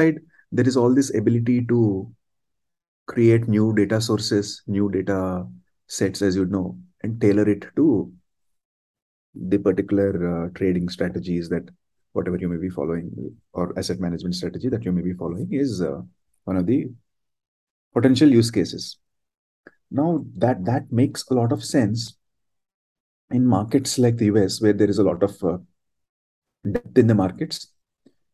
side, there is all this ability to create new data sources, new data sets, as you know, and tailor it to the particular uh, trading strategies that whatever you may be following or asset management strategy that you may be following is uh, one of the potential use cases. Now that that makes a lot of sense in markets like the US, where there is a lot of uh, depth in the markets,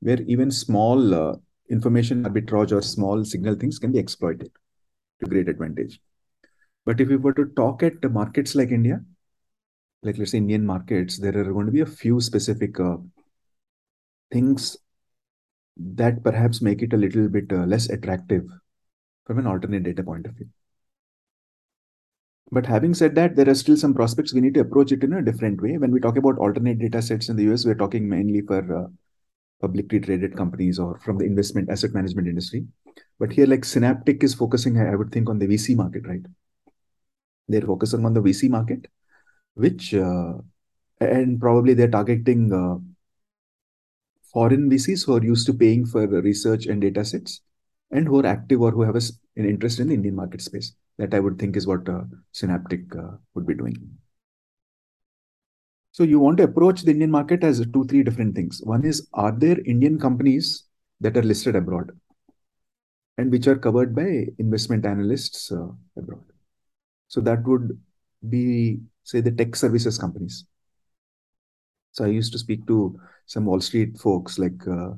where even small uh, information arbitrage or small signal things can be exploited to great advantage. But if we were to talk at the markets like India, like let's say Indian markets, there are going to be a few specific uh, things that perhaps make it a little bit uh, less attractive from an alternate data point of view. But having said that, there are still some prospects. We need to approach it in a different way. When we talk about alternate data sets in the US, we're talking mainly for uh, publicly traded companies or from the investment asset management industry. But here, like Synaptic is focusing, I would think, on the VC market, right? They're focusing on the VC market, which, uh, and probably they're targeting uh, foreign VCs who are used to paying for research and data sets and who are active or who have a, an interest in the Indian market space. That I would think is what uh, Synaptic uh, would be doing. So you want to approach the Indian market as two, three different things. One is, are there Indian companies that are listed abroad and which are covered by investment analysts uh, abroad? So that would be, say, the tech services companies. So I used to speak to some Wall Street folks like uh,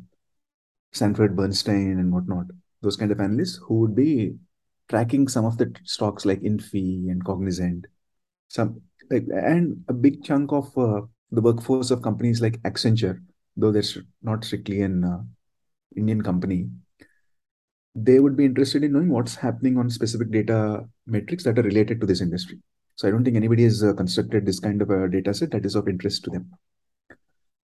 Sanford Bernstein and whatnot, those kind of analysts who would be tracking some of the stocks like Infy and Cognizant, some and a big chunk of uh, the workforce of companies like Accenture, though they're not strictly an uh, Indian company, they would be interested in knowing what's happening on specific data metrics that are related to this industry. So I don't think anybody has uh, constructed this kind of a data set that is of interest to them.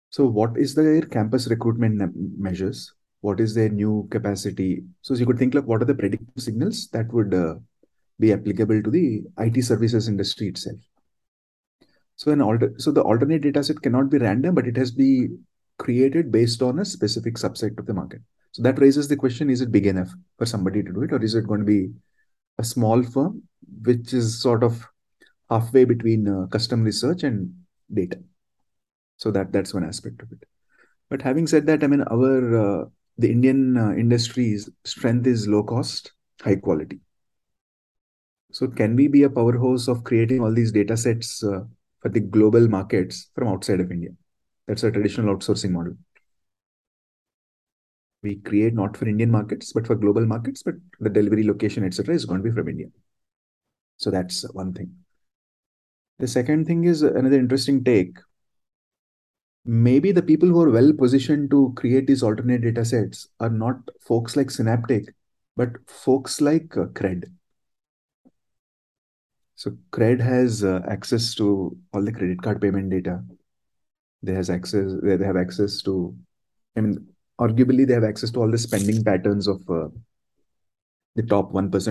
So what is their campus recruitment measures? what is their new capacity. So you could think like what are the predictive signals that would uh, be applicable to the IT services industry itself. So an alter so the alternate data set cannot be random, but it has to be created based on a specific subset of the market. So that raises the question: Is it big enough for somebody to do it, or is it going to be a small firm which is sort of halfway between uh, custom research and data? So that that's one aspect of it. But having said that, I mean our uh, the Indian uh, industry's strength is low cost, high quality. So can we be a powerhouse of creating all these data sets uh, for the global markets from outside of India? That's a traditional outsourcing model. We create not for Indian markets, but for global markets, but the delivery location, etc., is going to be from India. So that's one thing. The second thing is another interesting take maybe the people who are well positioned to create these alternate data sets are not folks like Synaptic, but folks like uh, Cred. So Cred has uh, access to all the credit card payment data. They has access. They have access to. I mean, arguably, they have access to all the spending patterns of uh, the top one percent